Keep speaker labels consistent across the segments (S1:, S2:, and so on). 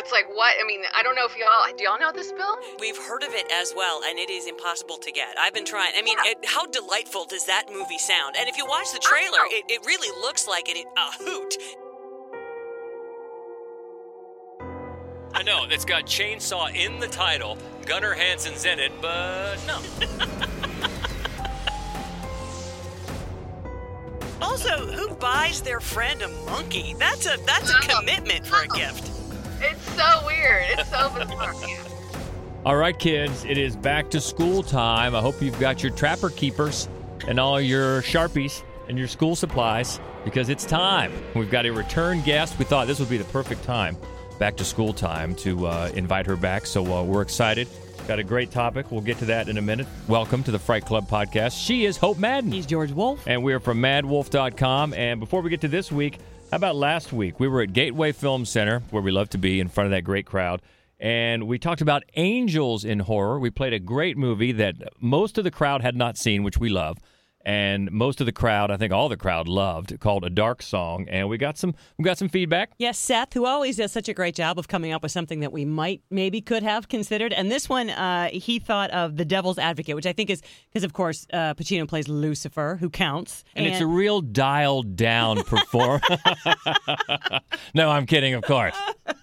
S1: It's like what? I mean, I don't know if y'all do y'all know this bill?
S2: We've heard of it as well, and it is impossible to get. I've been trying. I mean,
S1: Yeah.
S2: it, how delightful does that movie sound? And if you watch the trailer, it, it really looks like it, a hoot.
S3: I know, it's got chainsaw in the title. Gunnar Hansen's in it, but no.
S2: Also, who buys their friend a monkey? That's a that's a commitment for a gift.
S1: It's so weird. It's so bizarre. Yeah.
S4: All right, kids, it is back to school time. I hope you've got your trapper keepers and all your Sharpies and your school supplies because it's time. We've got a return guest. We thought this would be the perfect time, back to school time, to uh, invite her back. So uh, we're excited. Got a great topic. We'll get to that in a minute. Welcome to the Fright Club podcast. She is Hope Madden.
S5: He's George Wolf.
S4: And we are from madwolf.com. And before we get to this week, how about last week? We were at Gateway Film Center, where we love to be in front of that great crowd. And we talked about angels in horror. We played a great movie that most of the crowd had not seen, which we love. And most of the crowd, I think all the crowd loved, called A Dark Song. And we got some we got some feedback.
S5: Yes, Seth, who always does such a great job of coming up with something that we might, maybe could have considered. And this one, uh, he thought of The Devil's Advocate, which I think is because, of course, uh, Pacino plays Lucifer, who counts.
S4: And, it's a real dialed down performance. no, I'm kidding, of course.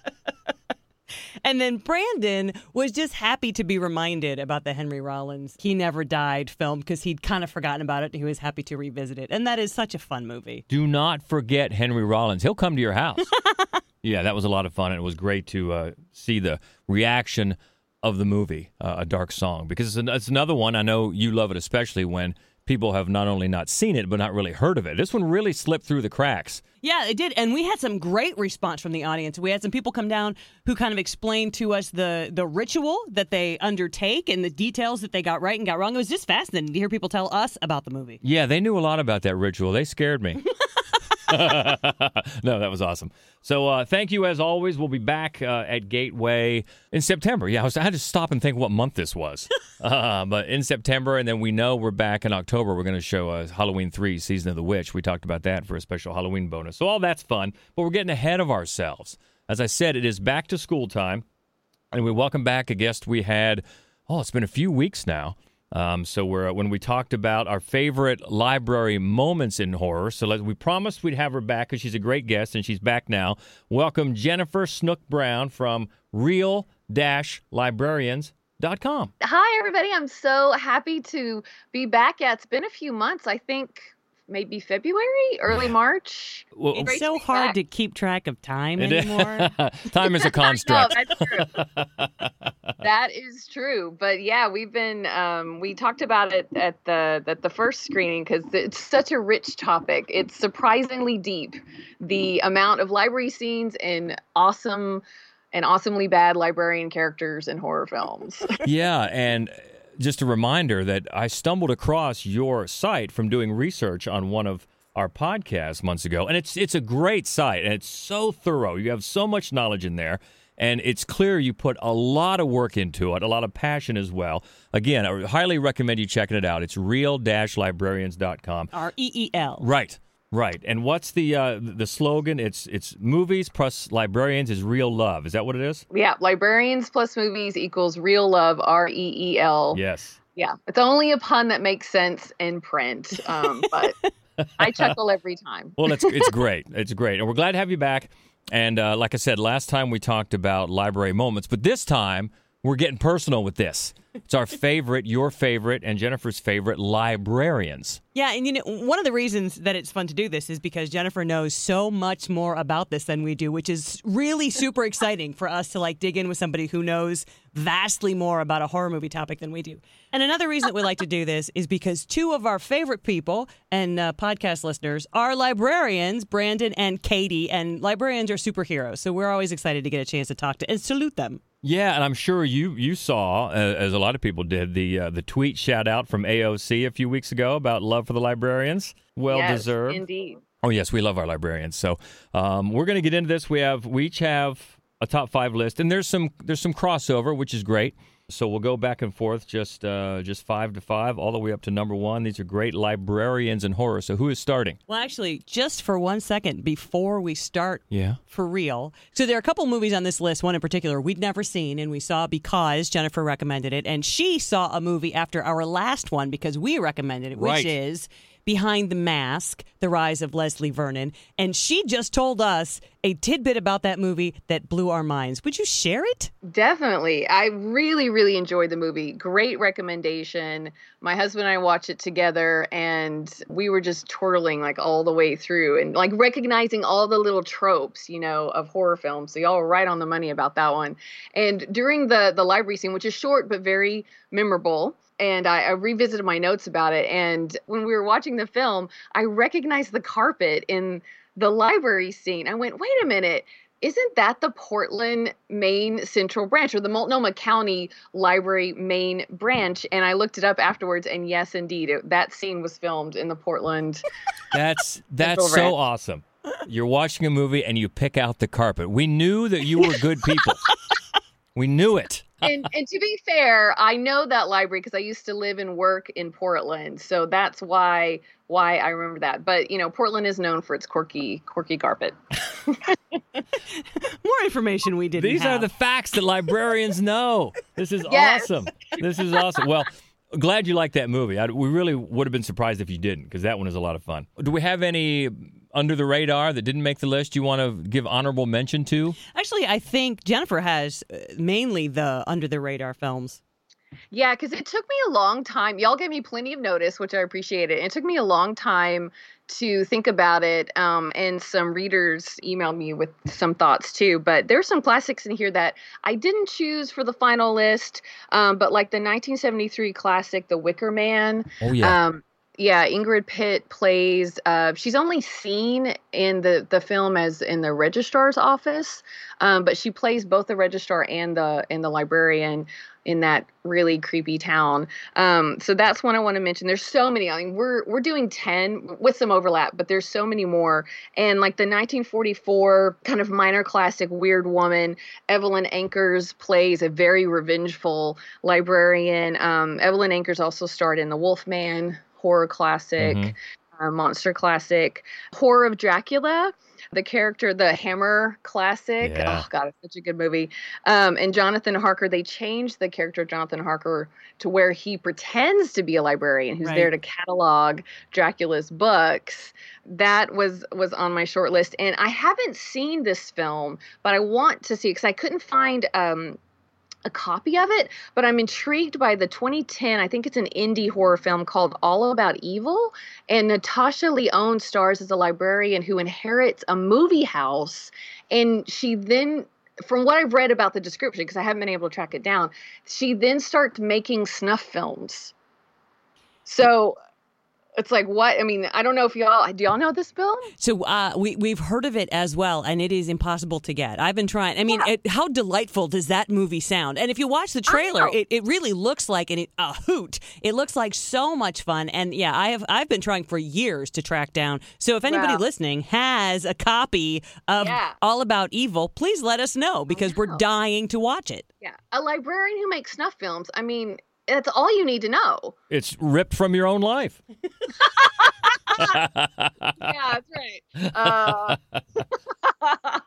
S5: And then Brandon was just happy to be reminded about the Henry Rollins He Never Died film because he'd kind of forgotten about it. He was happy to revisit it. And that is such a fun movie.
S4: Do not forget Henry Rollins. He'll come to your house. yeah, that was a lot of fun, and it was great to uh, see the reaction of the movie, uh, A Dark Song, because it's, an, it's another one. I know you love it, especially when people have not only not seen it, but not really heard of it. This one really slipped through the cracks.
S5: Yeah, it did, and we had some great response from the audience. We had some people come down who kind of explained to us the the ritual that they undertake and the details that they got right and got wrong. It was just fascinating to hear people tell us about the movie.
S4: Yeah, they knew a lot about that ritual. They scared me. no, that was awesome. So, uh, thank you as always. We'll be back uh, at Gateway in September. Yeah, I, was, I had to stop and think what month this was. uh, but in September, and then we know we're back in October. We're going to show uh, Halloween 3 Season of the Witch. We talked about that for a special Halloween bonus. So, all that's fun, but we're getting ahead of ourselves. As I said, it is back to school time, and we welcome back a guest we had. Oh, it's been a few weeks now. Um, so we're when we talked about our favorite library moments in horror. So let, we promised we'd have her back because she's a great guest, and she's back now. Welcome Jennifer Snoek Brown from Reel-Librarians.com.
S1: Hi, everybody. I'm so happy to be back. Yeah, it's been a few months. I think maybe February, early March.
S4: Well,
S5: It's so
S1: to
S5: hard
S1: back.
S5: to keep track of time
S4: It is-
S5: anymore.
S4: Time is a
S1: No,
S4: construct.
S1: that's true. that is true. But yeah, we've been um, we talked about it at the at the first screening because it's such a rich topic. It's surprisingly deep. The amount of library scenes and awesome and awesomely bad librarian characters in horror films.
S4: yeah, and just a reminder that I stumbled across your site from doing research on one of our podcasts months ago, and it's it's a great site and it's so thorough. You have so much knowledge in there. And it's clear you put a lot of work into it, a lot of passion as well. Again, I highly recommend you checking it out. It's reel-librarians.com.
S5: R E E L.
S4: Right, right. And what's the uh, the slogan? It's it's movies plus librarians is real love. Is that what it is?
S1: yeah, librarians plus movies equals real love. R E E L.
S4: Yes.
S1: Yeah, it's only a pun that makes sense in print, um, but I chuckle every time.
S4: Well, it's it's great. It's great, and we're glad to have you back. And uh, like I said, last time we talked about library moments, but this time we're getting personal with this. It's our favorite, your favorite, and Jennifer's favorite librarians.
S5: Yeah, and you know, one of the reasons that it's fun to do this is because Jennifer knows so much more about this than we do, which is really super exciting for us to like dig in with somebody who knows vastly more about a horror movie topic than we do. And another reason that we like to do this is because two of our favorite people and uh, podcast listeners are librarians, Brandon and Katie, and librarians are superheroes. So we're always excited to get a chance to talk to and salute them.
S4: Yeah, and I'm sure you you saw, uh, as a lot of people did, the uh, the tweet shout out from AOC a few weeks ago about love for the librarians. Well
S1: Yes,
S4: deserved.
S1: indeed.
S4: Oh yes, we love our librarians. So um, we're going to get into this. We have we each have a top five list, and there's some there's some crossover, which is great. So we'll go back and forth, just uh, just five to five, all the way up to number one. These are great librarians in horror. So who is starting?
S5: Well, actually, just for one second before we start
S4: Yeah.
S5: for real. So there are a couple movies on this list, one in particular we'd never seen, and we saw because Jennifer recommended it, and she saw a movie after our last one because we recommended it, which
S4: Right.
S5: is Behind the Mask, The Rise of Leslie Vernon. And she just told us a tidbit about that movie that blew our minds. Would you share it?
S1: Definitely. I really, really enjoyed the movie. Great recommendation. My husband and I watched it together and we were just twirling like all the way through and like recognizing all the little tropes, you know, of horror films. So y'all were right on the money about that one. And during the the library scene, which is short but very memorable, and I, I revisited my notes about it. And when we were watching the film, I recognized the carpet in the library scene. I went, wait a minute, isn't that the Portland Maine Central Branch or the Multnomah County Library Main Branch? And I looked it up afterwards, and yes, indeed, it, that scene was filmed in the Portland.
S4: That's that's
S1: Central
S4: so
S1: Branch.
S4: awesome. You're watching a movie and you pick out the carpet. We knew that you were good people. we knew it.
S1: And and to be fair, I know that library because I used to live and work in Portland, so that's why why I remember that. But you know, Portland is known for its quirky quirky carpet.
S5: More information we didn't
S4: These are the facts that librarians know. This is
S1: Yes.
S4: awesome. This is awesome. Well, glad you liked that movie. I, we really would have been surprised if you didn't, because that one is a lot of fun. Do we have any under the radar that didn't make the list you want to give honorable mention to?
S5: Actually, I think Jennifer has uh, mainly the under the radar films.
S1: Yeah, because it took me a long time. Y'all gave me plenty of notice, which I appreciated. It took me a long time to think about it. Um, and some readers emailed me with some thoughts too. But there's some classics in here that I didn't choose for the final list. Um, but like the 1973 classic, The Wicker Man.
S4: Oh yeah.
S1: Um, yeah, Ingrid Pitt plays. Uh, she's only seen in the the film as in the registrar's office, um, but she plays both the registrar and the and the librarian in that really creepy town. Um, so that's one I want to mention. There's so many. I mean, we're we're doing ten with some overlap, but there's so many more. And like the 1944 kind of minor classic, Weird Woman, Evelyn Ankers plays a very revengeful librarian. Um, Evelyn Ankers also starred in The Wolfman horror classic,
S4: Mhm.
S1: uh, monster classic, Horror of Dracula. The character, the Hammer classic.
S4: Yeah.
S1: Oh God, it's such a good movie. Um, and Jonathan Harker, they changed the character of Jonathan Harker to where he pretends to be a librarian who's
S5: Right.
S1: there to catalog Dracula's books. That was was on my short list, and I haven't seen this film, but I want to see because I couldn't find um, a copy of it, but I'm intrigued by the 2010, I think it's an indie horror film called All About Evil. And Natasha Lyonne stars as a librarian who inherits a movie house. And she then, from what I've read about the description, because I haven't been able to track it down, she then starts making snuff films. So it's like, what? I mean, I don't know if y'all, do y'all know this film?
S5: So uh, we we've heard of it as well, and it is impossible to get. I've been trying. I mean, it, how delightful does that movie sound? And if you watch the trailer, it, it really looks like an, a hoot. It looks like so much fun. And yeah, I have I've been trying for years to track down. So if anybody
S1: Wow.
S5: listening has a copy of
S1: Yeah.
S5: All About Evil, please let us know because we're dying to watch it.
S1: Yeah. A librarian who makes snuff films. I mean, that's all you need to know.
S4: It's ripped from your own life.
S1: yeah, that's right. Uh,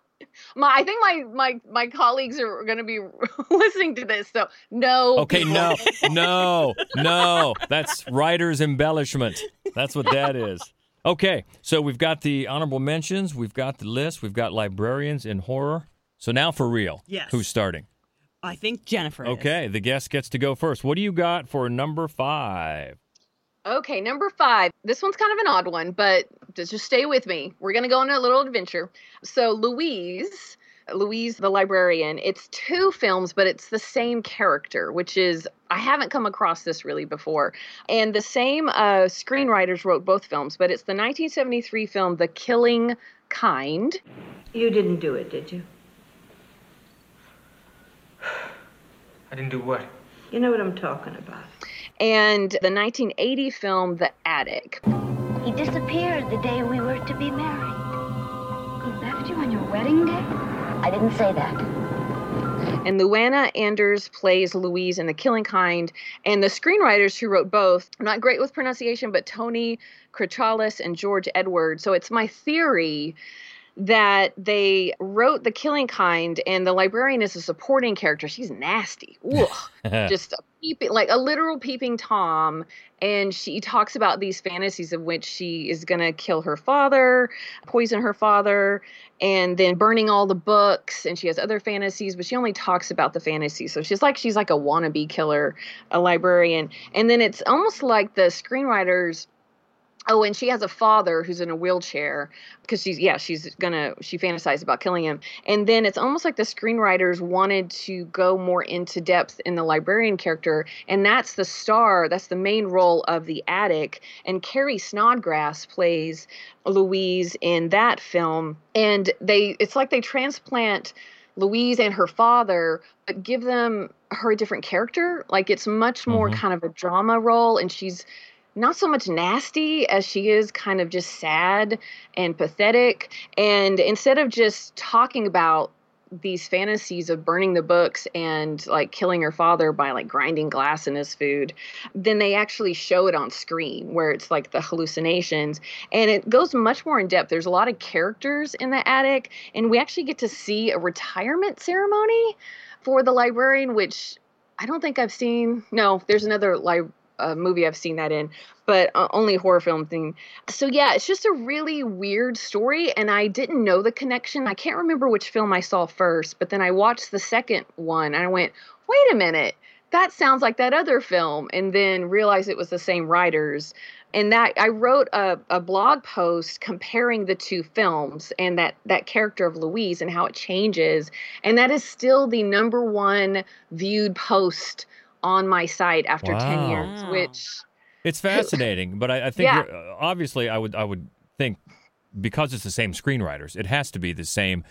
S1: my, I think my my my colleagues are going to be listening to this, so no.
S4: Okay, no, no, no. That's writer's embellishment. That's what that is. Okay, so we've got the honorable mentions, we've got the list, we've got librarians in horror. So now for real.
S5: Yes.
S4: Who's starting?
S5: I think Jennifer. is.
S4: Okay, the guest gets to go first. What do you got for number five?
S1: Okay, number five. This one's kind of an odd one, but just just stay with me. We're going to go on a little adventure. So Louise. Louise the librarian. It's two films, but it's the same character, which is I haven't come across this really before. And the same uh, screenwriters wrote both films, but it's the 1973 film The Killing Kind.
S6: You didn't do it, did you?
S7: I didn't do what?
S6: You know what I'm talking about.
S1: and the 1980 film The Attic.
S8: He disappeared the day we were to be married. He left you on your wedding day? I didn't say that.
S1: And Luana Anders plays Louise in The Killing Kind. And the screenwriters who wrote both, I'm not great with pronunciation, but Tony Crechales and George Edwards. So it's my theory that they wrote The Killing Kind, and the librarian is a supporting character. She's nasty. Ugh. Just a peeping, like a literal peeping Tom. And she talks about these fantasies of which she is going to kill her father, poison her father, and then burning all the books. And she has other fantasies, but she only talks about the fantasies. So she's like, she's like a wannabe killer, a librarian. And then it's almost like the screenwriters Oh, and she has a father who's in a wheelchair because she's yeah she's gonna she fantasized about killing him, and then it's almost like the screenwriters wanted to go more into depth in the librarian character, and that's the star, that's the main role of the attic, and Carrie Snodgress plays Louise in that film, and they it's like they transplant Louise and her father, but give them her a different character. Like it's much more
S4: Mhm.
S1: kind of a drama role, and she's not so much nasty as she is kind of just sad and pathetic. And instead of just talking about these fantasies of burning the books and like killing her father by like grinding glass in his food, then they actually show it on screen where it's like the hallucinations and it goes much more in depth. There's a lot of characters in the attic, and we actually get to see a retirement ceremony for the librarian, which I don't think I've seen. No, there's another li- uh, movie I've seen that in, but uh, only horror film thing. So yeah, it's just a really weird story, and I didn't know the connection. I can't remember which film I saw first, but then I watched the second one, and I went, "Wait a minute, that sounds like that other film," and then realized it was the same writers. And that I wrote a, a blog post comparing the two films and that that character of Louise and how it changes, and that is still the number one viewed post on my site after 10 years, which
S4: It's fascinating, but I, I think
S1: Yeah.
S4: you're- uh, obviously I would I would think because it's the same screenwriters, it has to be the same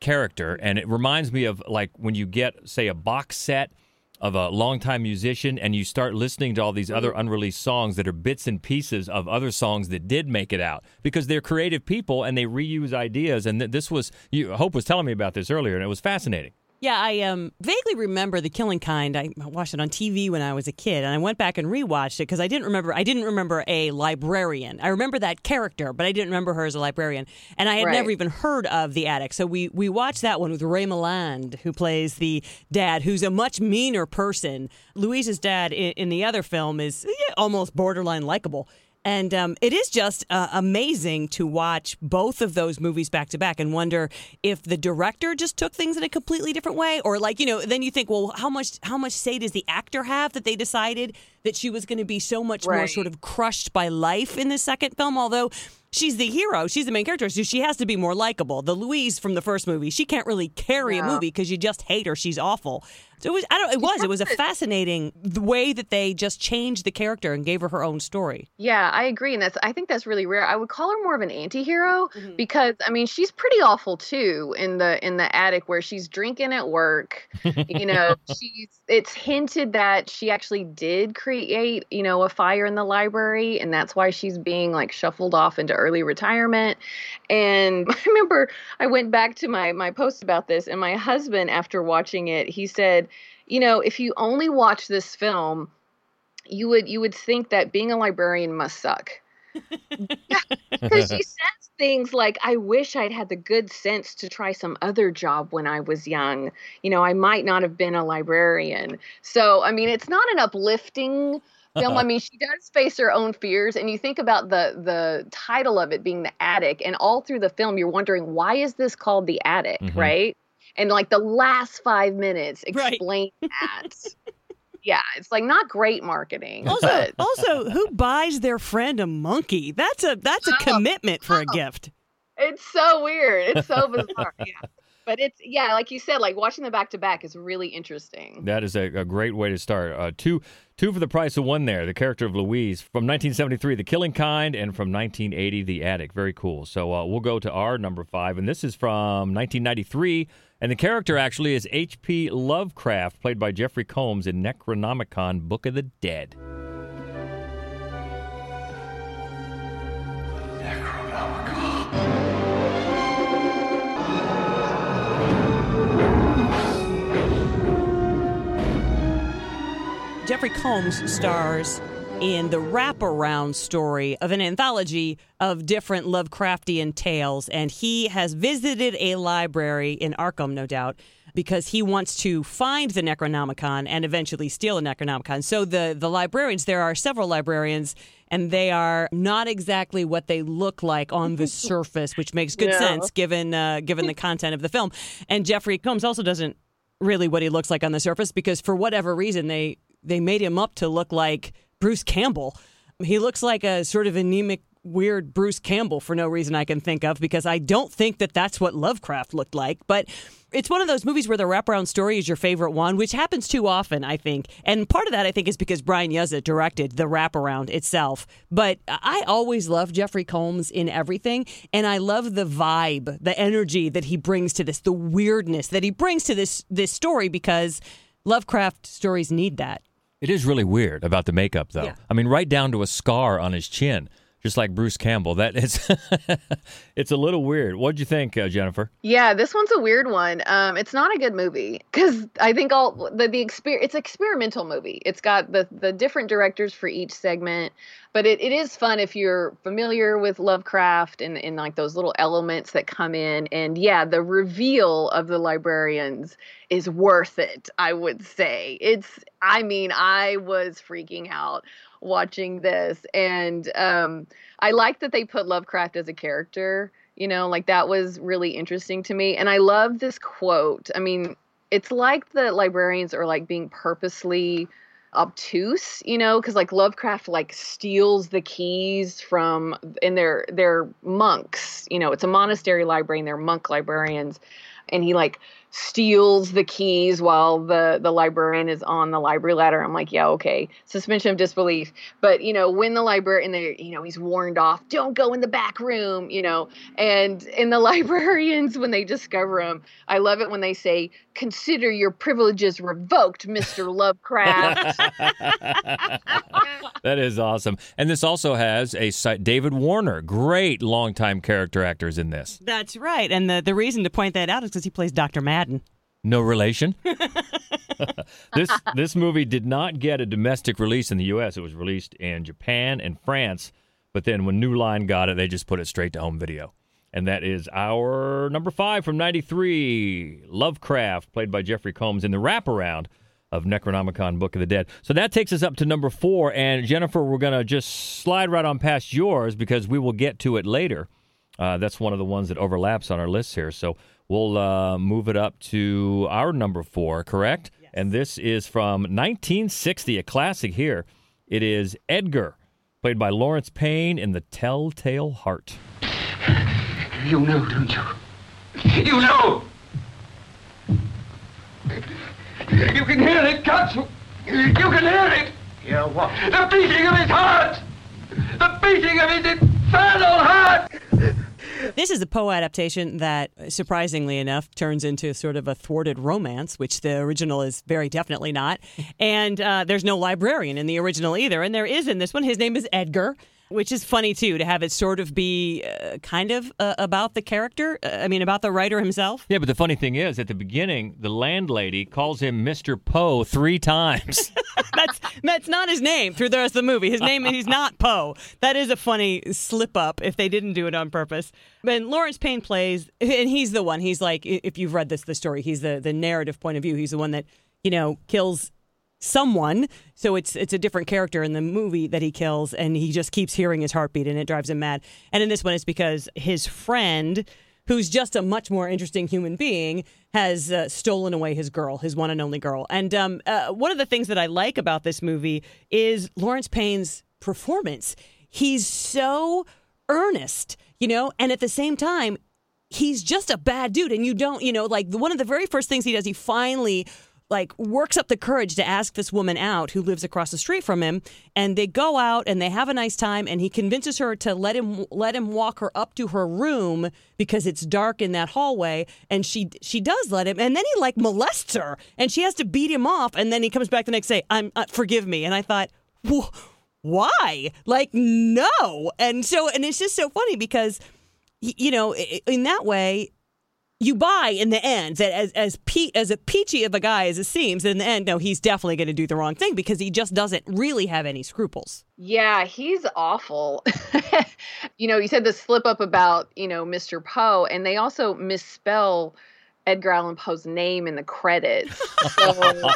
S4: character, and it reminds me of like when you get say a box set of a longtime musician and you start listening to all these other
S1: Mm-hmm.
S4: unreleased songs that are bits and pieces of other songs that did make it out because they're creative people and they reuse ideas and th- this was you Hope was telling me about this earlier and it was fascinating.
S5: Yeah, I um, vaguely remember The Killing Kind. I watched it on TV when I was a kid, and I went back and rewatched it because I didn't remember. I didn't remember a librarian. I remember that character, but I didn't remember her as a librarian. And I had
S1: Right.
S5: never even heard of the attic. So we we watched that one with Ray Milland, who plays the dad, who's a much meaner person. Louise's dad in, in the other film is almost borderline likable. And um, it is just uh, amazing to watch both of those movies back to back and wonder if the director just took things in a completely different way, or like you know, then you think, well, how much how much say does the actor have that they decided that she was going to be so much more sort of crushed by life in the second film? Although she's the hero, she's the main character, so she has to be more likable. The Louise from the first movie, she can't really carry a movie because you just hate her. She's awful. So it was, I don't. It was. It was a fascinating the way that they just changed the character and gave her her own story.
S1: Yeah, I agree, and that's I think that's really rare. I would call her more of an anti-hero
S5: Mhm.
S1: because I mean she's pretty awful too in the in the attic where she's drinking at work. You know, she's it's hinted that she actually did create you know a fire in the library, and that's why she's being like shuffled off into early retirement. And I remember I went back to my my post about this, and my husband after watching it, he said, you know, if you only watch this film you would you would think that being a librarian must suck because she says things like i wish i'd had the good sense to try some other job when i was young you know i might not have been a librarian. So i mean it's not an uplifting film. I mean she does face her own fears and you think about the the title of it being the attic and all through the film you're wondering why is this called the attic?
S4: Mhm.
S1: right? And like the last five minutes
S5: Right.
S1: explain that yeah it's like not great marketing
S5: Also,
S1: but
S5: also, who buys their friend a monkey? That's a that's a
S1: Oh,
S5: commitment for a oh. gift.
S1: It's so weird. It's so bizarre. yeah. But it's yeah, like you said, like watching them back to back is really interesting.
S4: That is a, a great way to start. Uh, two, two for the price of one. There, the character of Louise from 1973, The Killing Kind, and from 1980, The Attic. Very cool. So uh, we'll go to our number five, and this is from 1993, and the character actually is H.P. Lovecraft, played by Jeffrey Combs in Necronomicon: Book of the Dead.
S5: Jeffrey Combs stars in the wraparound story of an anthology of different Lovecraftian tales. And he has visited a library in Arkham, no doubt, because he wants to find the Necronomicon and eventually steal the Necronomicon. So the, the librarians, there are several librarians, and they are not exactly what they look like on the surface, which makes good
S1: No.
S5: sense given uh, given the content of the film. And Jeffrey Combs also doesn't really what he looks like on the surface because for whatever reason they they made him up to look like Bruce Campbell. He looks like a sort of anemic weird Bruce Campbell for no reason I can think of because I don't think that that's what Lovecraft looked like, but it's one of those movies where the wraparound story is your favorite one, which happens too often, I think. And part of that, I think, is because Brian Yuzna directed the wraparound itself. But I always love Jeffrey Combs in everything, and I love the vibe, the energy that he brings to this, the weirdness that he brings to this this story because Lovecraft stories need that.
S4: It is really weird about the makeup, though.
S5: Yeah.
S4: I mean, right down to a scar on his chin, just like Bruce Campbell. That is, it's a little weird. What'd you think, uh, Jennifer?
S1: Yeah, this one's a weird one. Um, it's not a good movie because I think all the the exper- it's experimental movie. It's got the the different directors for each segment, but it, it is fun if you're familiar with Lovecraft and, and like those little elements that come in. And yeah, the reveal of the librarians is worth it. I would say it's. I mean, I was freaking out watching this, and um, I like that they put Lovecraft as a character you know like that was really interesting to me and i love this quote i mean it's like the librarians are like being purposely obtuse you know because like lovecraft like steals the keys from and they're they're monks you know it's a monastery library and they're monk librarians and he like steals the keys while the the librarian is on the library ladder i'm like yeah okay suspension of disbelief but you know when the librarian they you know he's warned off don't go in the back room you know and in the librarians when they discover him i love it when they say consider your privileges revoked mr lovecraft
S4: that is awesome. And this also has a site, David Warner, great longtime character actors in this.
S5: That's right. And the, the reason to point that out is because he plays Dr. Madden.
S4: No relation. this this movie did not get a domestic release in the U.S. It was released in Japan and France, but then when New Line got it, they just put it straight to home video. And that is our number five from '93, Lovecraft, played by Jeffrey Combs in the wraparound of Necronomicon Book of the Dead. So that takes us up to number four. And Jennifer, we're going to just slide right on past yours because we will get to it later. Uh, that's one of the ones that overlaps on our list here. So we'll uh, move it up to our number four, correct? Yes. And this is from 1960, a classic here. It is Edgar, played by Laurence Payne in The Telltale Heart.
S9: You know, don't you? You know! You can hear it, can't you? You can hear it! Hear what? The beating of his heart! The beating of his infernal heart!
S5: This is a Poe adaptation that, surprisingly enough, turns into sort of a thwarted romance, which the original is very definitely not. And uh, there's no librarian in the original either. And there is in this one. His name is Edgar. Which is funny too to have it sort of be uh, kind of uh, about the character. Uh, I mean, about the writer himself.
S4: Yeah, but the funny thing is, at the beginning, the landlady calls him Mr. Poe three times.
S5: that's that's not his name through the rest of the movie. His name he's not Poe. That is a funny slip up if they didn't do it on purpose. But Laurence Payne plays, and he's the one. He's like, if you've read this, the story, he's the the narrative point of view. He's the one that you know kills someone. So it's it's a different character in the movie that he kills, and he just keeps hearing his heartbeat, and it drives him mad. And in this one, it's because his friend who's just a much more interesting human being, has uh, stolen away his girl, his one and only girl. And um, uh, one of the things that I like about this movie is Laurence Payne's performance. He's so earnest, you know, and at the same time, he's just a bad dude. And you don't, you know, like one of the very first things he does, he finally like works up the courage to ask this woman out who lives across the street from him and they go out and they have a nice time and he convinces her to let him let him walk her up to her room because it's dark in that hallway and she she does let him and then he like molests her and she has to beat him off and then he comes back the next day I'm uh, forgive me and I thought why? Like no! And so and it's just so funny because you know in that way you buy in the end that as as pe- as a peachy of a guy as it seems, in the end, no, he's definitely going to do the wrong thing because he just doesn't really have any scruples.
S1: Yeah, he's awful. you know, you said the slip up about, you know, Mr. Poe, and they also misspell Edgar Allan Poe's name in the credits. So,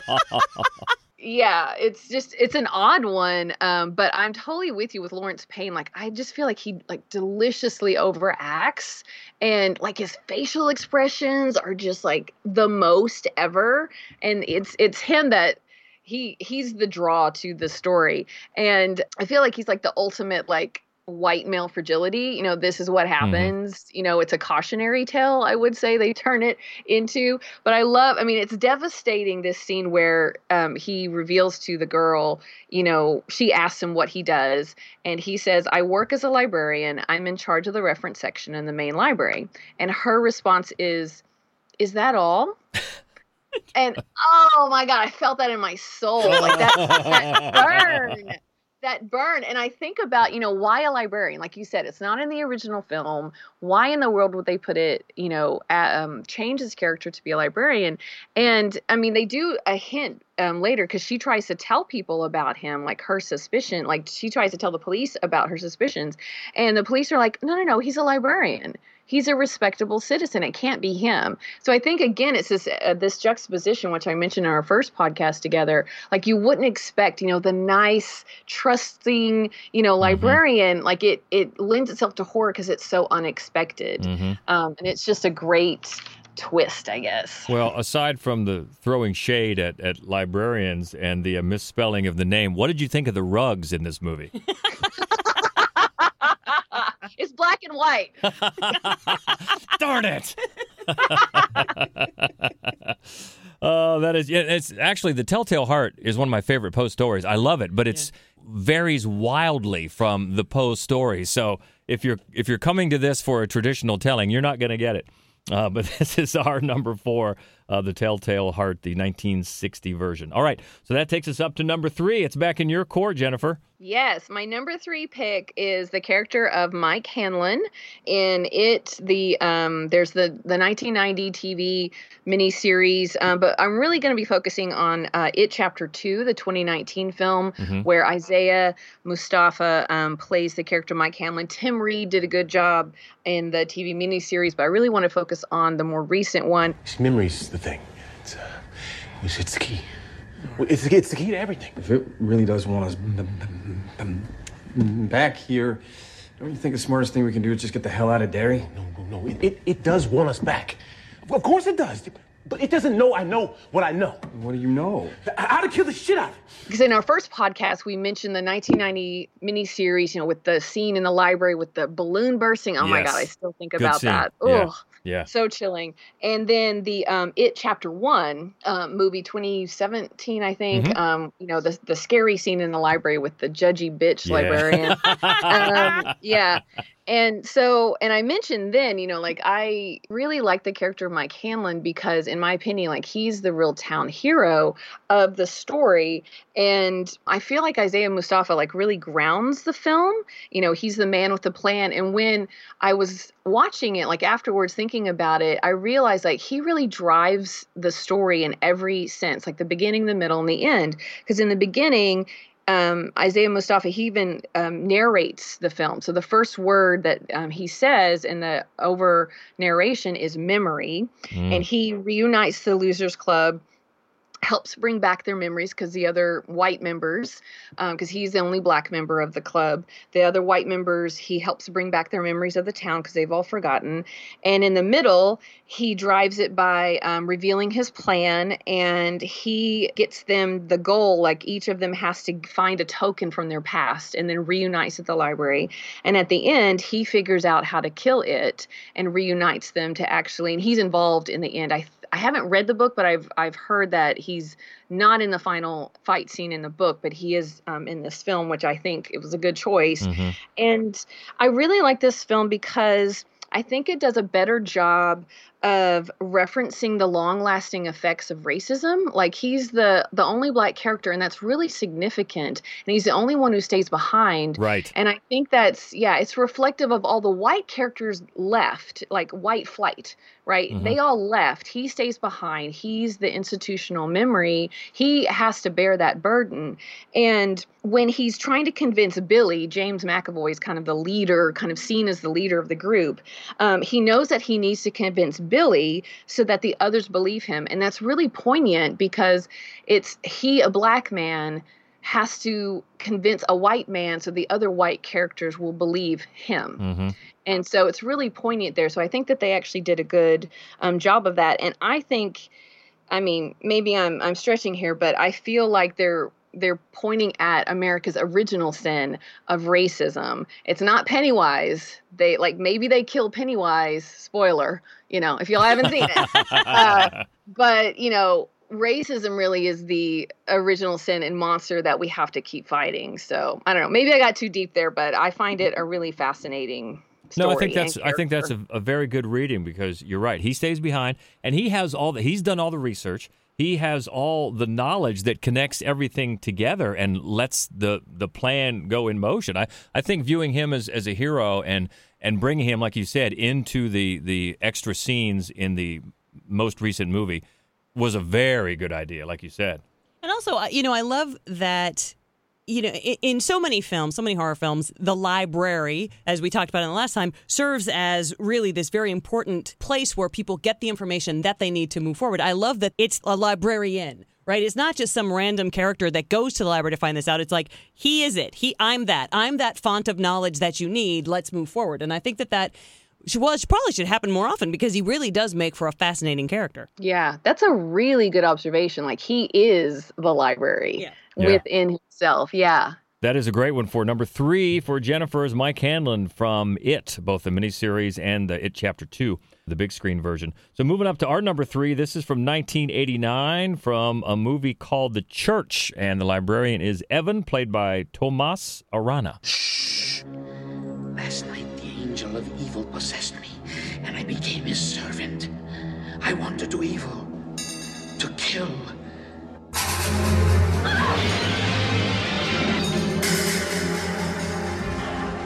S1: yeah, it's just it's an odd one. Um, but I'm totally with you with Laurence Payne. Like I just feel like he like deliciously overacts and like his facial expressions are just like the most ever. And it's it's him that he he's the draw to the story. And I feel like he's like the ultimate like white male fragility you know this is what happens mm-hmm. you know it's a cautionary tale i would say they turn it into but i love i mean it's devastating this scene where um, he reveals to the girl you know she asks him what he does and he says i work as a librarian i'm in charge of the reference section in the main library and her response is is that all and oh my god i felt that in my soul like that, that burn that burn and i think about you know why a librarian like you said it's not in the original film. Why in the world would they put it you know um, change his character to be a librarian? And i mean they do a hint um, later because she tries to tell people about him like her suspicion like she tries to tell the police about her suspicions and the police are like no no no he's a librarian he's a respectable citizen. It can't be him. So I think again, it's this uh, this juxtaposition, which I mentioned in our first podcast together. Like you wouldn't expect, you know, the nice, trusting, you know, mm-hmm. librarian. Mm-hmm. Like it it lends itself to horror because it's so unexpected, mm-hmm. um, and it's just a great twist, I guess.
S4: Well, aside from the throwing shade at, at librarians and the uh, misspelling of the name, what did you think of the rugs in this movie?
S1: It's black and white.
S4: Darn it. Oh, uh, that is. Yeah, it's actually the Telltale Heart is one of my favorite Poe stories. I love it, but it's yeah. varies wildly from the Poe story. So if you're if you're coming to this for a traditional telling, you're not going to get it. Uh, but this is our number four, uh, the Telltale Heart, the 1960 version. All right, so that takes us up to number three. It's back in your core, Jennifer.
S1: Yes, my number three pick is the character of Mike Hanlon. In it, the um, there's the the 1990 TV miniseries, um, but I'm really going to be focusing on uh, it Chapter Two, the 2019 film, mm-hmm. where Isaiah Mustafa um, plays the character Mike Hanlon. Tim Reid did a good job in the TV miniseries, but I really want to focus on the more recent one.
S10: Memory's the thing. It's, uh, it's the key. It's, it's the key to everything.
S11: If it really does want us back here, don't you think the smartest thing we can do is just get the hell out of Derry?
S10: No, no, no. It, it, it does want us back. Of course it does. But it doesn't know I know what I know.
S11: What do you know?
S10: How to kill the shit out of it.
S1: Because in our first podcast, we mentioned the 1990 miniseries, you know, with the scene in the library with the balloon bursting. Oh yes. my God, I still think Good about scene. that. Yeah.
S4: Yeah.
S1: So chilling. And then the um, It Chapter One um, movie 2017, I think. Mm-hmm. Um, you know, the the scary scene in the library with the judgy bitch yeah. librarian. um, yeah. And so, and I mentioned then, you know, like I really like the character of Mike Hanlon because, in my opinion, like he's the real town hero of the story. And I feel like Isaiah Mustafa like really grounds the film. You know, he's the man with the plan. And when I was watching it, like afterwards thinking about it, I realized like he really drives the story in every sense, like the beginning, the middle, and the end. Because in the beginning, um, Isaiah Mustafa, he even um, narrates the film. So the first word that um, he says in the over narration is memory. Mm. And he reunites the Losers Club helps bring back their memories because the other white members, because um, he's the only black member of the club, the other white members, he helps bring back their memories of the town because they've all forgotten. And in the middle, he drives it by um, revealing his plan and he gets them the goal like each of them has to find a token from their past and then reunites at the library. And at the end, he figures out how to kill it and reunites them to actually, and he's involved in the end. I I haven't read the book, but I've I've heard that he's not in the final fight scene in the book, but he is um, in this film, which I think it was a good choice. Mm-hmm. And I really like this film because I think it does a better job of referencing the long-lasting effects of racism. Like he's the the only black character, and that's really significant. And he's the only one who stays behind.
S4: Right.
S1: And I think that's yeah, it's reflective of all the white characters left, like white flight, right?
S12: Mhm.
S1: They all left. He stays behind. He's the institutional memory. He has to bear that burden. And when he's trying to convince Billy, James McAvoy is kind of the leader, kind of seen as the leader of the group. Um, he knows that he needs to convince Billy so that the others believe him. And that's really poignant because it's he, a black man, has to convince a white man so the other white characters will believe him.
S4: Mm-hmm.
S1: And so it's really poignant there. So I think that they actually did a good um, job of that. And I think, I mean, maybe I'm I'm stretching here, but I feel like they're they're pointing at America's original sin of racism. It's not Pennywise. They like maybe they kill Pennywise. Spoiler, you know, if y'all haven't seen it. uh, but you know, racism really is the original sin and monster that we have to keep fighting. So I don't know. Maybe I got too deep there, but I find it a really fascinating.
S4: No, I think that's I think that's a, a very good reading because you're right. He stays behind and he has all the he's done all the research. He has all the knowledge that connects everything together and lets the the plan go in motion. I, I think viewing him as, as a hero and and bringing him, like you said, into the the extra scenes in the most recent movie was a very good idea, like you said.
S5: And also, you know, I love that. You know, in, in so many films, so many horror films, the library, as we talked about in the last time, serves as really this very important place where people get the information that they need to move forward. I love that it's a librarian, right? It's not just some random character that goes to the library to find this out. It's like he is it. He, I'm that. I'm that font of knowledge that you need. Let's move forward. And I think that that. should- Well, it probably should happen more often because he really does make for a fascinating character.
S1: Yeah, that's a really good observation. Like he is the library
S4: Yeah.
S1: within himself. Yeah.
S4: That is a great one for number three for Jennifer is Mike Hanlon from It, both the miniseries and the It Chapter 2, the big screen version. So moving up to our number three, this is from 1989 from a movie called The Church, and the librarian is Evan, played by Tomas Arana. Shh.
S12: Last night, the angel of evil possessed me, and I became his servant. I want to do evil, to kill.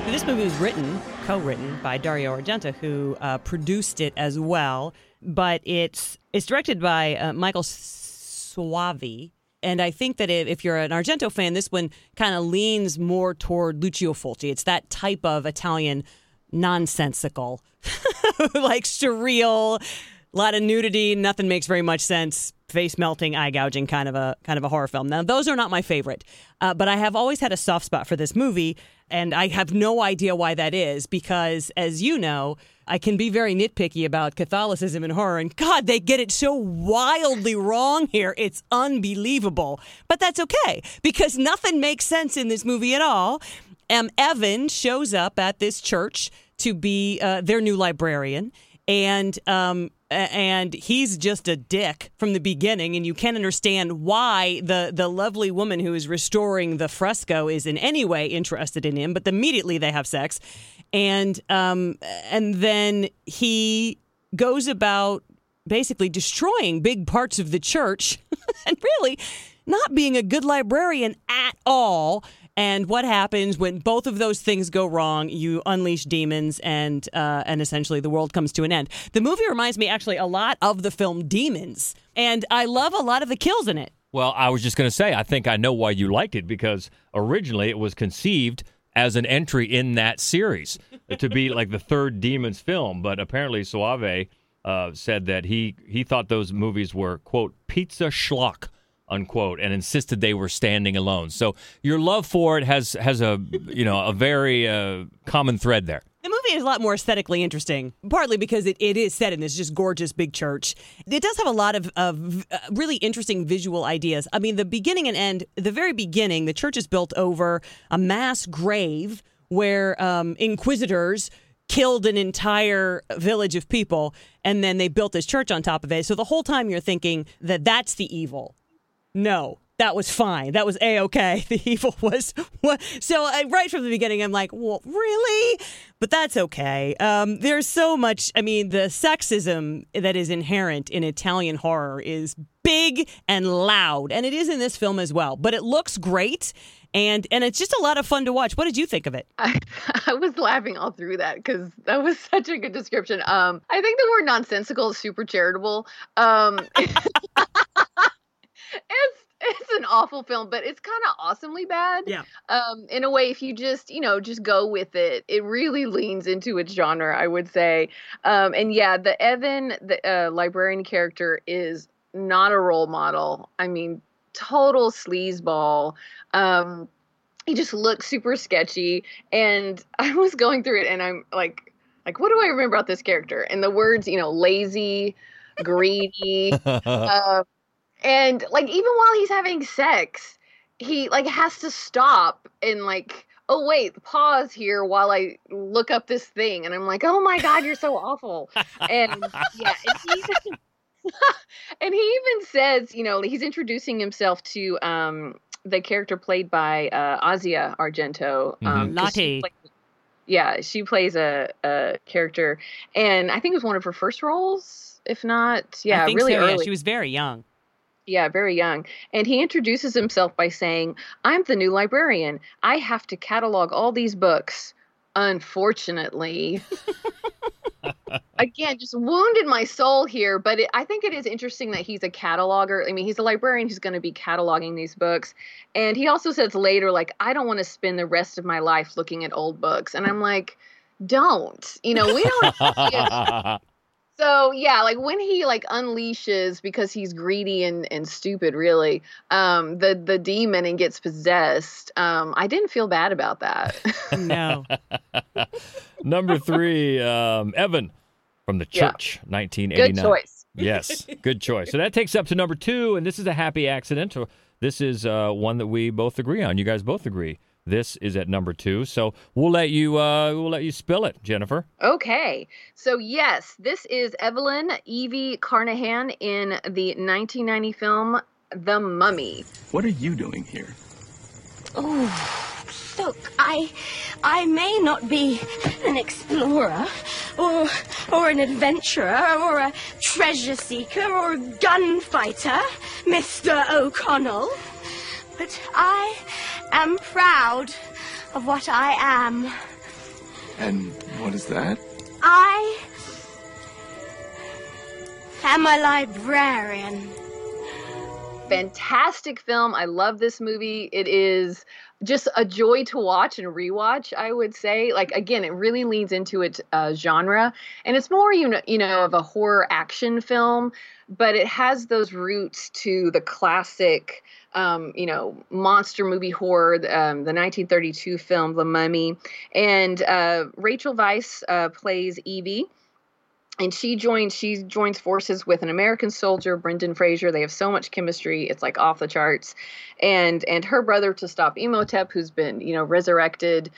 S5: This movie was written, co-written by Dario Argento, who uh, produced it as well. But it's it's directed by uh, Michael Soavi, and I think that if, you're an Argento fan, this one kind of leans more toward Lucio Fulci. It's that type of Italian nonsensical, like surreal, a lot of nudity, nothing makes very much sense, face melting, eye gouging kind of a kind of a horror film. Now those are not my favorite, uh, but I have always had a soft spot for this movie, and I have no idea why that is because, as you know. I can be very nitpicky about Catholicism and horror, and God, they get it so wildly wrong here. It's unbelievable. But that's okay because nothing makes sense in this movie at all. Um, Evan shows up at this church to be uh, their new librarian, and um, and he's just a dick from the beginning, and you can't understand why the the lovely woman who is restoring the fresco is in any way interested in him. But immediately they have sex, and um, and then he goes about basically destroying big parts of the church, and really not being a good librarian at all. And what happens when both of those things go wrong? You unleash demons, and uh, and essentially the world comes to an end. The movie reminds me actually a lot of the film Demons, and I love a lot of the kills in it.
S4: Well, I was just going to say, I think I know why you liked it because originally it was conceived as an entry in that series to be like the third Demons film, but apparently Soavi uh, said that he he thought those movies were quote pizza schlock unquote and insisted they were standing alone. So your love for it has has a you know a very uh, common thread there.
S5: The movie is a lot more aesthetically interesting, partly because it, it is set in this just gorgeous big church. It does have a lot of, of uh, really interesting visual ideas. I mean, the beginning and end, the very beginning, the church is built over a mass grave where um, inquisitors killed an entire village of people, and then they built this church on top of it. So the whole time you're thinking that that's the evil. No, that was fine. That was a okay. The evil was, was so uh, right from the beginning. I'm like, well, really? But that's okay. Um, there's so much. I mean, the sexism that is inherent in Italian horror is big and loud, and it is in this film as well. But it looks great, and and it's just a lot of fun to watch. What did you think of it?
S1: I, I was laughing all through that because that was such a good description. Um, I think the word nonsensical is super charitable. Um, it's it's an awful film, but it's kind of awesomely bad.
S5: Yeah.
S1: Um, in a way, if you just you know just go with it, it really leans into its genre. I would say. Um, and yeah, the Evan, the uh, librarian character, is not a role model. I mean, total sleazeball. Um, he just looks super sketchy, and I was going through it, and I'm like, like, what do I remember about this character? And the words, you know, lazy, greedy. uh, and like even while he's having sex he like has to stop and like oh wait pause here while i look up this thing and i'm like oh my god you're so awful and yeah and he, even, and he even says you know he's introducing himself to um the character played by uh Asia Argento um
S5: mm-hmm. Lottie.
S1: yeah she plays a, a character and i think it was one of her first roles if not yeah
S5: I think
S1: really
S5: so,
S1: early
S5: yeah. She was very young.
S1: Yeah, very young. And he introduces himself by saying, I'm the new librarian. I have to catalog all these books. Unfortunately. Again, just wounded my soul here, but it, I think it is interesting that he's a cataloger. I mean, he's a librarian who's going to be cataloging these books. And he also says later, like, I don't want to spend the rest of my life looking at old books. And I'm like, don't. You know, we don't. So yeah, like when he like unleashes because he's greedy and, and stupid, really, um, the the demon and gets possessed. Um, I didn't feel bad about that.
S5: No.
S4: Number three, um, Evan from the
S1: Yeah.
S4: church, 1989.
S1: Good choice.
S4: Yes, good choice. So that takes up to number two, and this is a happy accident. So This is uh, one that we both agree on. You guys both agree. This is at number two. So we'll let you uh, we'll let you spill it, Jennifer.
S1: Okay. So, yes, this is Evelyn Evie Carnahan in the 1990 film The Mummy.
S11: What are you doing here?
S13: Oh, look, I, I may not be an explorer, or, or an adventurer, or a treasure seeker, or a gunfighter, Mr. O'Connell, but I am proud of what I am.
S11: And what is that?
S13: I am a librarian.
S1: Fantastic film. I love this movie. It is just a joy to watch and rewatch, I would say. Like again, it really leans into its uh, genre and it's more you know, you know of a horror action film, but it has those roots to the classic um, you know, monster movie horror, um, the 1932 film The Mummy, and uh, Rachel Weisz uh, plays Evie and she joins she joins forces with an American soldier, Brendan Fraser. They have so much chemistry; it's like off the charts. And and her brother to stop Imhotep, who's been you know resurrected.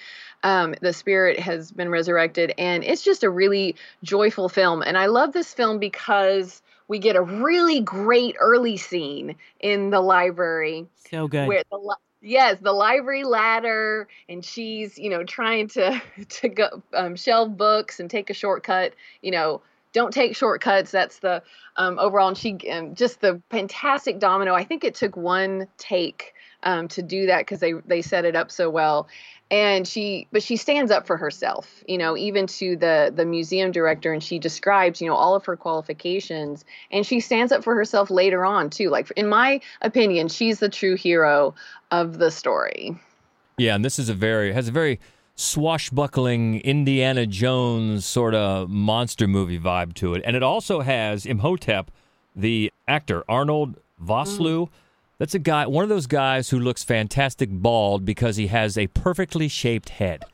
S1: Um, the spirit has been resurrected, and it's just a really joyful film. And I love this film because we get a really great early scene in the library
S5: So good.
S1: where the li- yes the library ladder and she's you know trying to to go um, shelve books and take a shortcut you know don't take shortcuts that's the um, overall and she um, just the fantastic domino i think it took one take um, to do that because they they set it up so well and she but she stands up for herself you know even to the the museum director and she describes you know all of her qualifications and she stands up for herself later on too. Like in my opinion she's the true hero of the story.
S4: Yeah, and this is a very has a very swashbuckling Indiana Jones sort of monster movie vibe to it, and it also has Imhotep, the actor Arnold Vosloo. Mm. That's a guy, one of those guys who looks fantastic bald because he has a perfectly shaped head.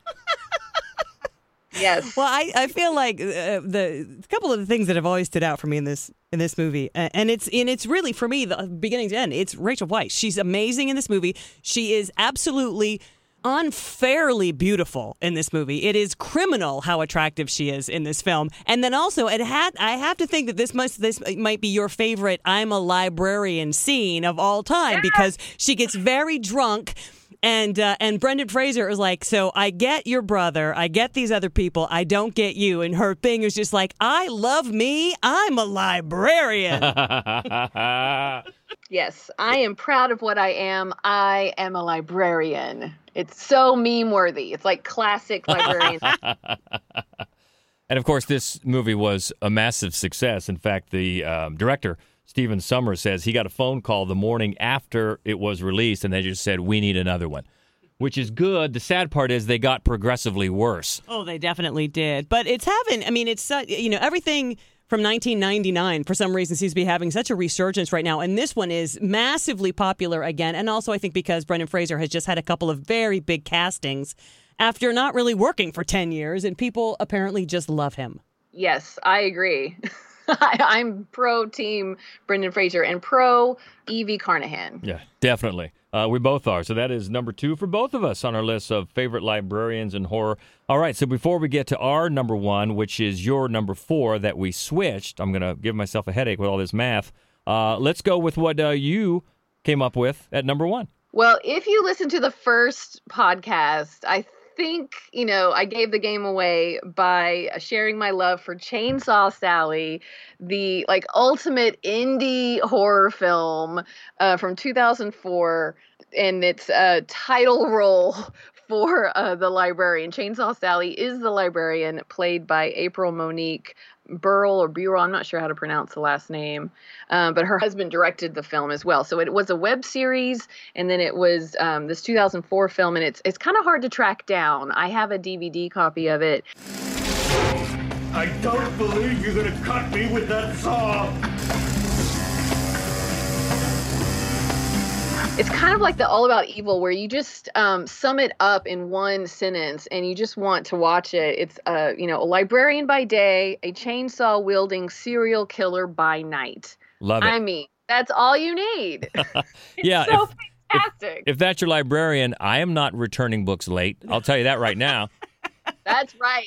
S1: yes
S5: Well, I, I feel like uh, the a couple of the things that have always stood out for me in this in this movie, uh, and it's and it's really for me the beginning to end. It's Rachel Weisz. She's amazing in this movie. She is absolutely unfairly beautiful in this movie. It is criminal how attractive she is in this film. And then also, it had I have to think that this must this might be your favorite "I'm a librarian" scene of all time because she gets very drunk. And uh, and Brendan Fraser is like, so I get your brother, I get these other people, I don't get you. And her thing is just like, I love me, I'm a librarian.
S1: Yes, I am proud of what I am. I am a librarian. It's so meme worthy. It's like classic librarian.
S4: And of course, this movie was a massive success. In fact, the um, director, Stephen Sommers, says he got a phone call the morning after it was released, and they just said, We need another one, which is good. The sad part is they got progressively worse.
S5: Oh, they definitely did. But it's having, I mean, it's, uh, you know, everything from 1999 for some reason seems to be having such a resurgence right now. And this one is massively popular again. And also, I think because Brendan Fraser has just had a couple of very big castings after not really working for 10 years, and people apparently just love him.
S1: yes, I agree. I, I'm pro team Brendan Fraser and pro Evie Carnahan.
S4: Yeah, definitely. Uh, we both are. So that is number two for both of us on our list of favorite librarians in horror. All right. So before we get to our number one, which is your number four that we switched, I'm going to give myself a headache with all this math. Uh, let's go with what uh, you came up with at number one.
S1: Well, if you listen to the first podcast, I think, you know, I gave the game away by sharing my love for Chainsaw Sally, the like ultimate indie horror film uh, from 2004, and its uh, title role for uh, the librarian. Chainsaw Sally is the librarian, played by April Monique Burl or Burl. I'm not sure how to pronounce the last name, um, but her husband directed the film as well. So it was a web series, and then it was um, this 2004 film, and it's it's kind of hard to track down. I have a DVD copy of it.
S9: I don't believe you're gonna cut me with that saw.
S1: It's kind of like the All About Evil, where you just um, sum it up in one sentence, and you just want to watch it. It's uh, you know, a librarian by day, a chainsaw wielding serial killer by night.
S4: Love it.
S1: I mean, that's all you need.
S4: yeah.
S1: so
S4: if,
S1: fantastic.
S4: if that's your librarian, I am not returning books late. I'll tell you that right now.
S1: That's right.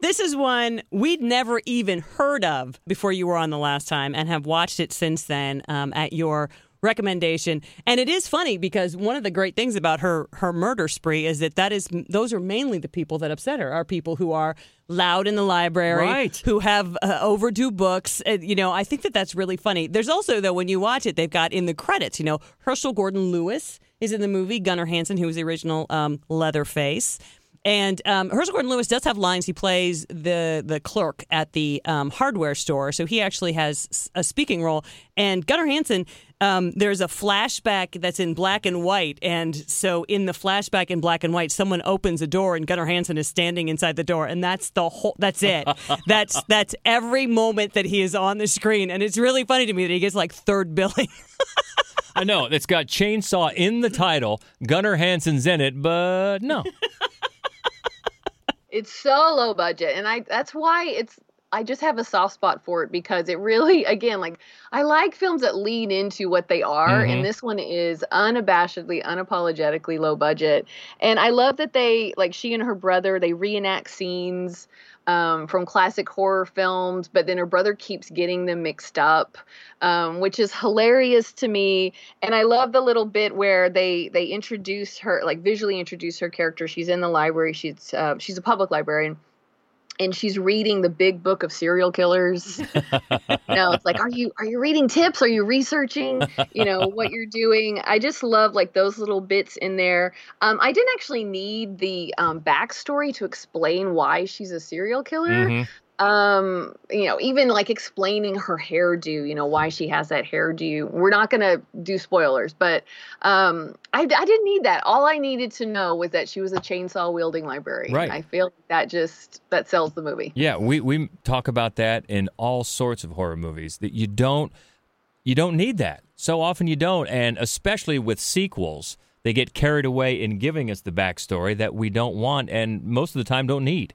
S5: This is one we'd never even heard of before you were on the last time and have watched it since then um, at your recommendation. And it is funny because one of the great things about her her murder spree is that that is those are mainly the people that upset her are people who are loud in the library,
S4: Right.
S5: who have uh, overdue books. Uh, you know, I think that that's really funny. There's also though when you watch it, they've got in the credits, you know, Herschell Gordon Lewis is in the movie. Gunnar Hansen, who was the original um, Leatherface. And um, Herschell Gordon Lewis does have lines. He plays the the clerk at the um, hardware store, so he actually has a speaking role. And Gunnar Hansen, um, there's a flashback that's in black and white, and so in the flashback in black and white, someone opens a door, and Gunnar Hansen is standing inside the door, and that's the whole. That's it. that's that's every moment that he is on the screen, and it's really funny to me that he gets like third billing.
S4: I know it's got chainsaw in the title. Gunnar Hansen's in it, but no.
S1: It's so low budget, and I that's why it's I just have a soft spot for it because it really again like I like films that lean into what they are,
S14: Mhm.
S1: and this one is unabashedly, unapologetically low budget, and I love that they like she and her brother they reenact scenes. Um, from classic horror films, but then her brother keeps getting them mixed up, um, which is hilarious to me. And I love the little bit where they they introduce her, like visually introduce her character. She's in the library. She's uh, she's a public librarian, and she's reading the big book of serial killers. you know, it's like, are you are you reading tips? Are you researching? You know what you're doing. I just love like those little bits in there. Um, I didn't actually need the um, backstory to explain why she's a serial killer
S14: Mhm.
S1: Um you know even like explaining her hairdo you know why she has that hairdo we're not gonna do spoilers but um I, I didn't need that all i needed to know was that she was a chainsaw wielding librarian
S4: Right.
S1: i feel like that just that sells the movie
S4: Yeah, we, we talk about that in all sorts of horror movies that you don't you don't need that. So often you don't, and especially with sequels, they get carried away in giving us the backstory that we don't want and most of the time don't need.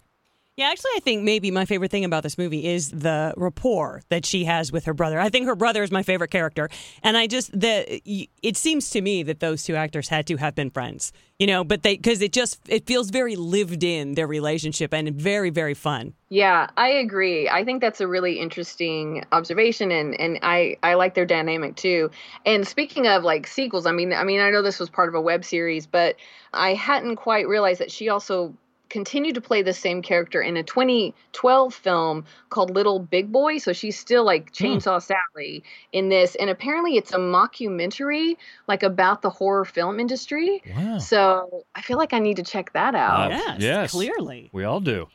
S5: Yeah, actually, I think maybe my favorite thing about this movie is the rapport that she has with her brother. I think her brother is my favorite character, and I just the it seems to me that those two actors had to have been friends, you know, but they because it just it feels very lived in their relationship and very very fun.
S1: Yeah, I agree. I think that's a really interesting observation and and I I like their dynamic too. And speaking of like sequels, I mean I mean I know this was part of a web series, but I hadn't quite realized that she also continued to play the same character in a 2012 film called Little Big Boy. So she's still like Chainsaw Sally in this. And apparently it's a mockumentary like about the horror film industry.
S4: Wow.
S1: So I feel like I need to check that out.
S4: Uh, yes.
S5: clearly.
S4: We all do.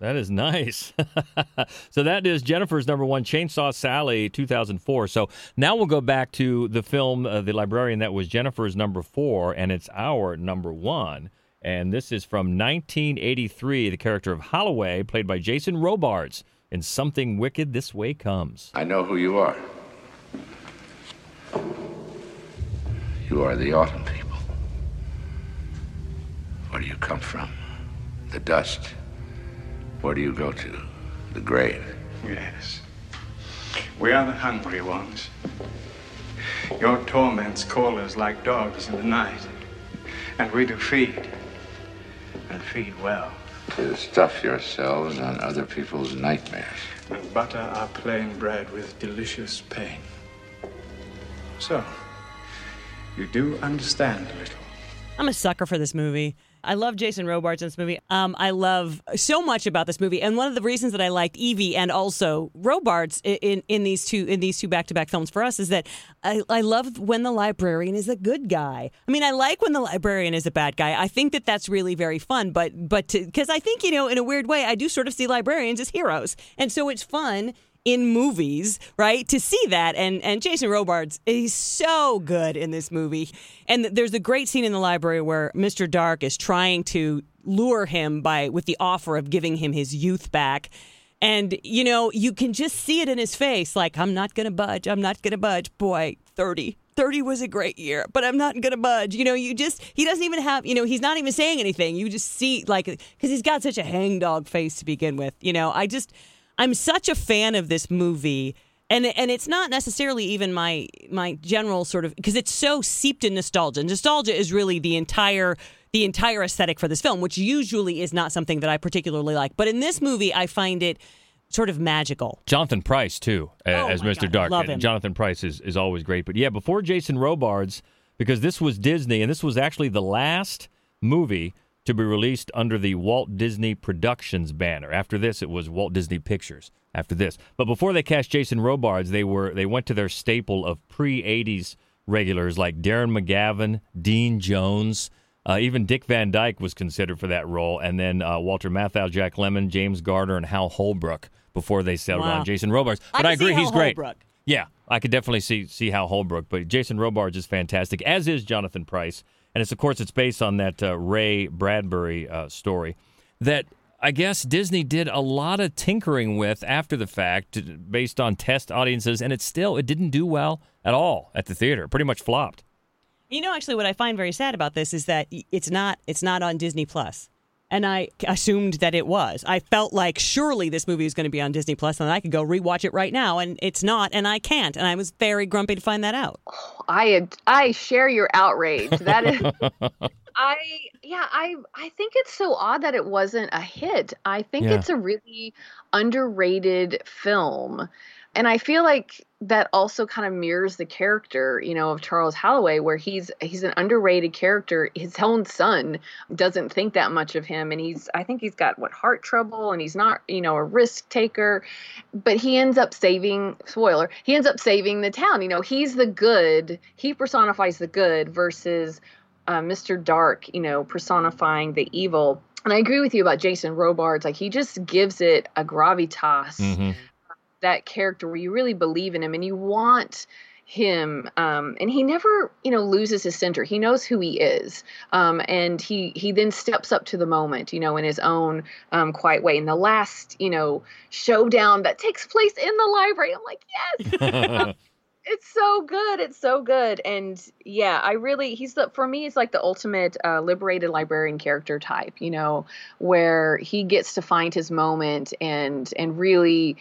S4: That is nice. so that is Jennifer's number one, Chainsaw Sally, 2004. So now we'll go back to the film, uh, The Librarian, that was Jennifer's number four, and it's our number one. And this is from 1983, the character of Holloway, played by Jason Robards in Something Wicked This Way Comes.
S12: I know who you are. You are the autumn people. Where do you come from? The dust. Where do you go to? The grave.
S14: Yes. We are the hungry ones. Your torments call us like dogs in the night. And we do feed. And feed well.
S12: To stuff yourselves on other people's nightmares.
S14: And butter our plain bread with delicious pain. So, you do understand a little.
S5: I'm a sucker for this movie. I love Jason Robards in this movie. Um, I love so much about this movie, and one of the reasons that I liked Evie and also Robards in, in, in these two in these two back to back films for us is that I, I love when the librarian is a good guy. I mean, I like when the librarian is a bad guy. I think that that's really very fun. But but because I think you know, in a weird way, I do sort of see librarians as heroes, and so it's fun in movies, right? To see that and and Jason Robards, he's so good in this movie. And there's a great scene in the library where Mr. Dark is trying to lure him by with the offer of giving him his youth back. And you know, you can just see it in his face like I'm not going to budge. I'm not going to budge. Boy, 30 30 was a great year, but I'm not going to budge. You know, you just, he doesn't even have, you know, he's not even saying anything. You just see, like, because he's got such a hangdog face to begin with. You know, I just, I'm such a fan of this movie. And, and it's not necessarily even my my general sort of because it's so seeped in nostalgia. Nostalgia is really the entire the entire aesthetic for this film, which usually is not something that I particularly like. But in this movie, I find it sort of magical.
S4: Jonathan Pryce too, uh,
S5: Oh
S4: as Mr.
S5: God,
S4: Dark.
S5: love him.
S4: Jonathan Pryce is, is always great. But yeah, before Jason Robards, because this was Disney, and this was actually the last movie to be released under the Walt Disney Productions banner. After this, it was Walt Disney Pictures. After this, but before they cast Jason Robards, they were they went to their staple of pre '80s regulars like Darren McGavin, Dean Jones. Uh, even Dick Van Dyke was considered for that role, and then uh, Walter Matthau, Jack Lemmon, James Garner, and Hal Holbrook before they settled
S5: Wow.
S4: on Jason Robards. But I,
S5: see
S4: agree, he's great. Yeah, I could definitely see see Hal Holbrook, but Jason Robards is fantastic, as is Jonathan Pryce, and it's of course it's based on that uh, Ray Bradbury uh, story that I guess Disney did a lot of tinkering with after the fact, based on test audiences, and it still it didn't do well at all at the theater. Pretty much flopped.
S5: You know, actually, what I find very sad about this is that it's not it's not on Disney Plus, and I assumed that it was. I felt like surely this movie is going to be on Disney Plus, and I could go rewatch it right now, and it's not, and I can't, and I was very grumpy to find that out.
S1: I I share your outrage. That is I yeah, I I think it's so odd that it wasn't a hit. I think
S15: Yeah.
S1: it's a really underrated film. And I feel like that also kind of mirrors the character, you know, of Charles Holloway, where he's he's an underrated character. His own son doesn't think that much of him, and he's I think he's got what heart trouble, and he's not, you know, a risk taker, but he ends up saving. Spoiler: he ends up saving the town. You know, he's the good. He personifies the good versus uh, Mr. Dark, you know, personifying the evil. And I agree with you about Jason Robards. Like he just gives it a gravitas
S4: Mm-hmm.
S1: That character where you really believe in him and you want him um, and he never you know loses his center he knows who he is um, and he he then steps up to the moment you know in his own um, quiet way in the last you know showdown that takes place in the library i'm like yes It's so good. It's so good. And yeah, I really he's the for me he's like the ultimate uh, liberated librarian character type, you know, where he gets to find his moment and and really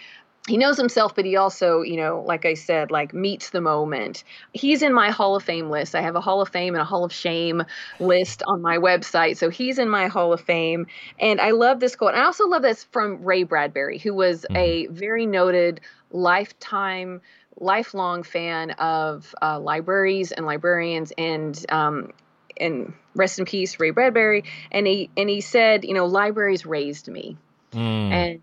S1: he knows himself, but he also, you know, like I said, like meets the moment. He's in my Hall of Fame list. I have a Hall of Fame and a Hall of Shame list on my website. So he's in my Hall of Fame. And I love this quote. I also love this from Ray Bradbury, who was a very noted lifetime lifelong fan of uh, libraries and librarians and um, and rest in peace ray bradbury and he and he said you know libraries raised me
S4: Mm.
S1: and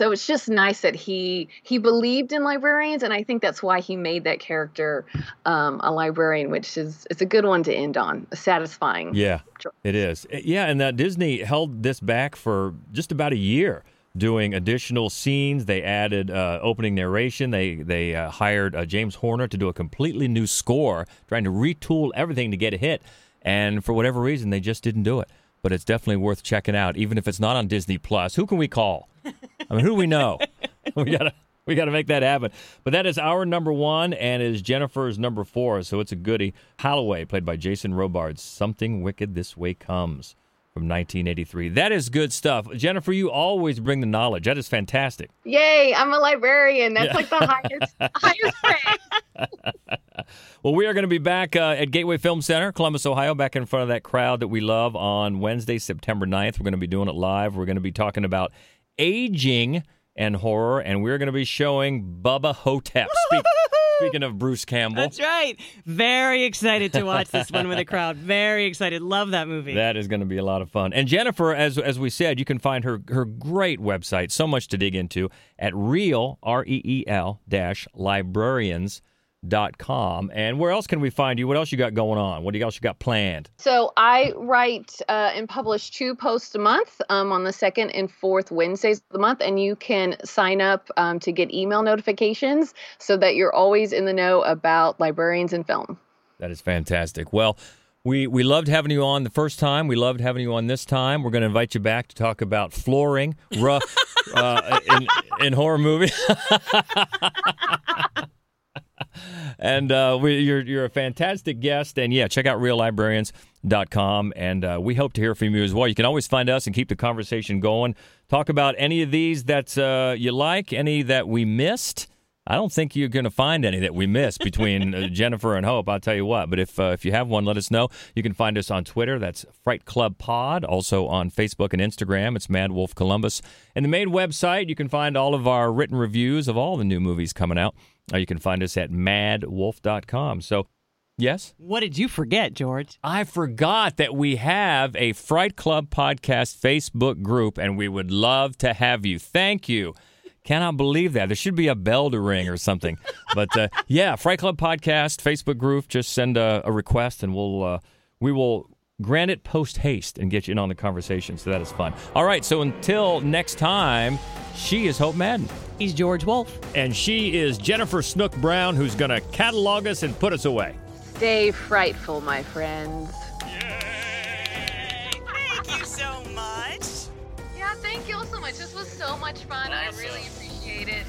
S1: so it's just nice that he he believed in librarians and i think that's why he made that character um, a librarian which is it's a good one to end on a satisfying
S4: Yeah, it is. Uh, Yeah, and uh, Disney held this back for just about a year, doing additional scenes. They added uh, opening narration. They they uh, hired uh, James Horner to do a completely new score, trying to retool everything to get a hit. And for whatever reason, they just didn't do it. But it's definitely worth checking out, even if it's not on Disney Plus. Who can we call? I mean, who we know? we gotta we gotta make that happen. But that is our number one, and is Jennifer's number four. So it's a goodie. Holloway, played by Jason Robards. Something wicked this way comes from 1983. That is good stuff. Jennifer, you always bring the knowledge. That is fantastic.
S1: yay i'm a librarian that's
S4: Yeah.
S1: like the highest highest praise
S4: Well, we are going to be back uh, at Gateway Film Center, Columbus, Ohio, back in front of that crowd that we love on Wednesday, September 9th. We're going to be doing it live. We're going to be talking about aging and horror, and we're going to be showing Bubba Ho-Tep. Speak, speaking of Bruce Campbell.
S5: That's right. Very excited to watch this one with a crowd. Very excited. Love that movie.
S4: That is going to be a lot of fun. And Jennifer, as as we said, you can find her her great website, so much to dig into at real r e e l dash librarians dot com. And where else can we find you? What else you got going on? What else you got planned?
S1: So I write uh, and publish two posts a month um, on the second and fourth Wednesdays of the month, and you can sign up um, to get email notifications so that you're always in the know about librarians and film.
S4: That is fantastic. Well, we we loved having you on the first time. We loved having you on this time. We're going to invite you back to talk about flooring, rough uh, in in horror movie. and uh, we, you're you're a fantastic guest. And yeah, check out reel-librarians.com. And uh, we hope to hear from you as well. You can always find us and keep the conversation going. Talk about any of these that uh, you like, any that we missed. I don't think you're going to find any that we missed between uh, Jennifer and Hope. I'll tell you what. But if uh, if you have one, let us know. You can find us on Twitter. That's Fright Club Pod. Also on Facebook and Instagram. It's Mad Wolf Columbus. And the main website, you can find all of our written reviews of all the new movies coming out. Uh, you can find us at madwolf.com. So, yes?
S5: What did you forget, George?
S4: I forgot that we have a Fright Club Podcast Facebook group, and we would love to have you. Thank you. Cannot believe that. There should be a bell to ring or something. But uh, yeah, Fright Club Podcast Facebook group. Just send a, a request, and we'll uh, we will grant it post haste and get you in on the conversation. So that is fun. All right. So until next time, she is Hope Madden.
S5: He's George Wolf.
S4: And she is Jennifer Snoek Brown, who's going to catalog us and put us away.
S1: Stay frightful, my friends.
S2: Thank you so much.
S1: Thank you all so much. This was so much fun. I really appreciate it.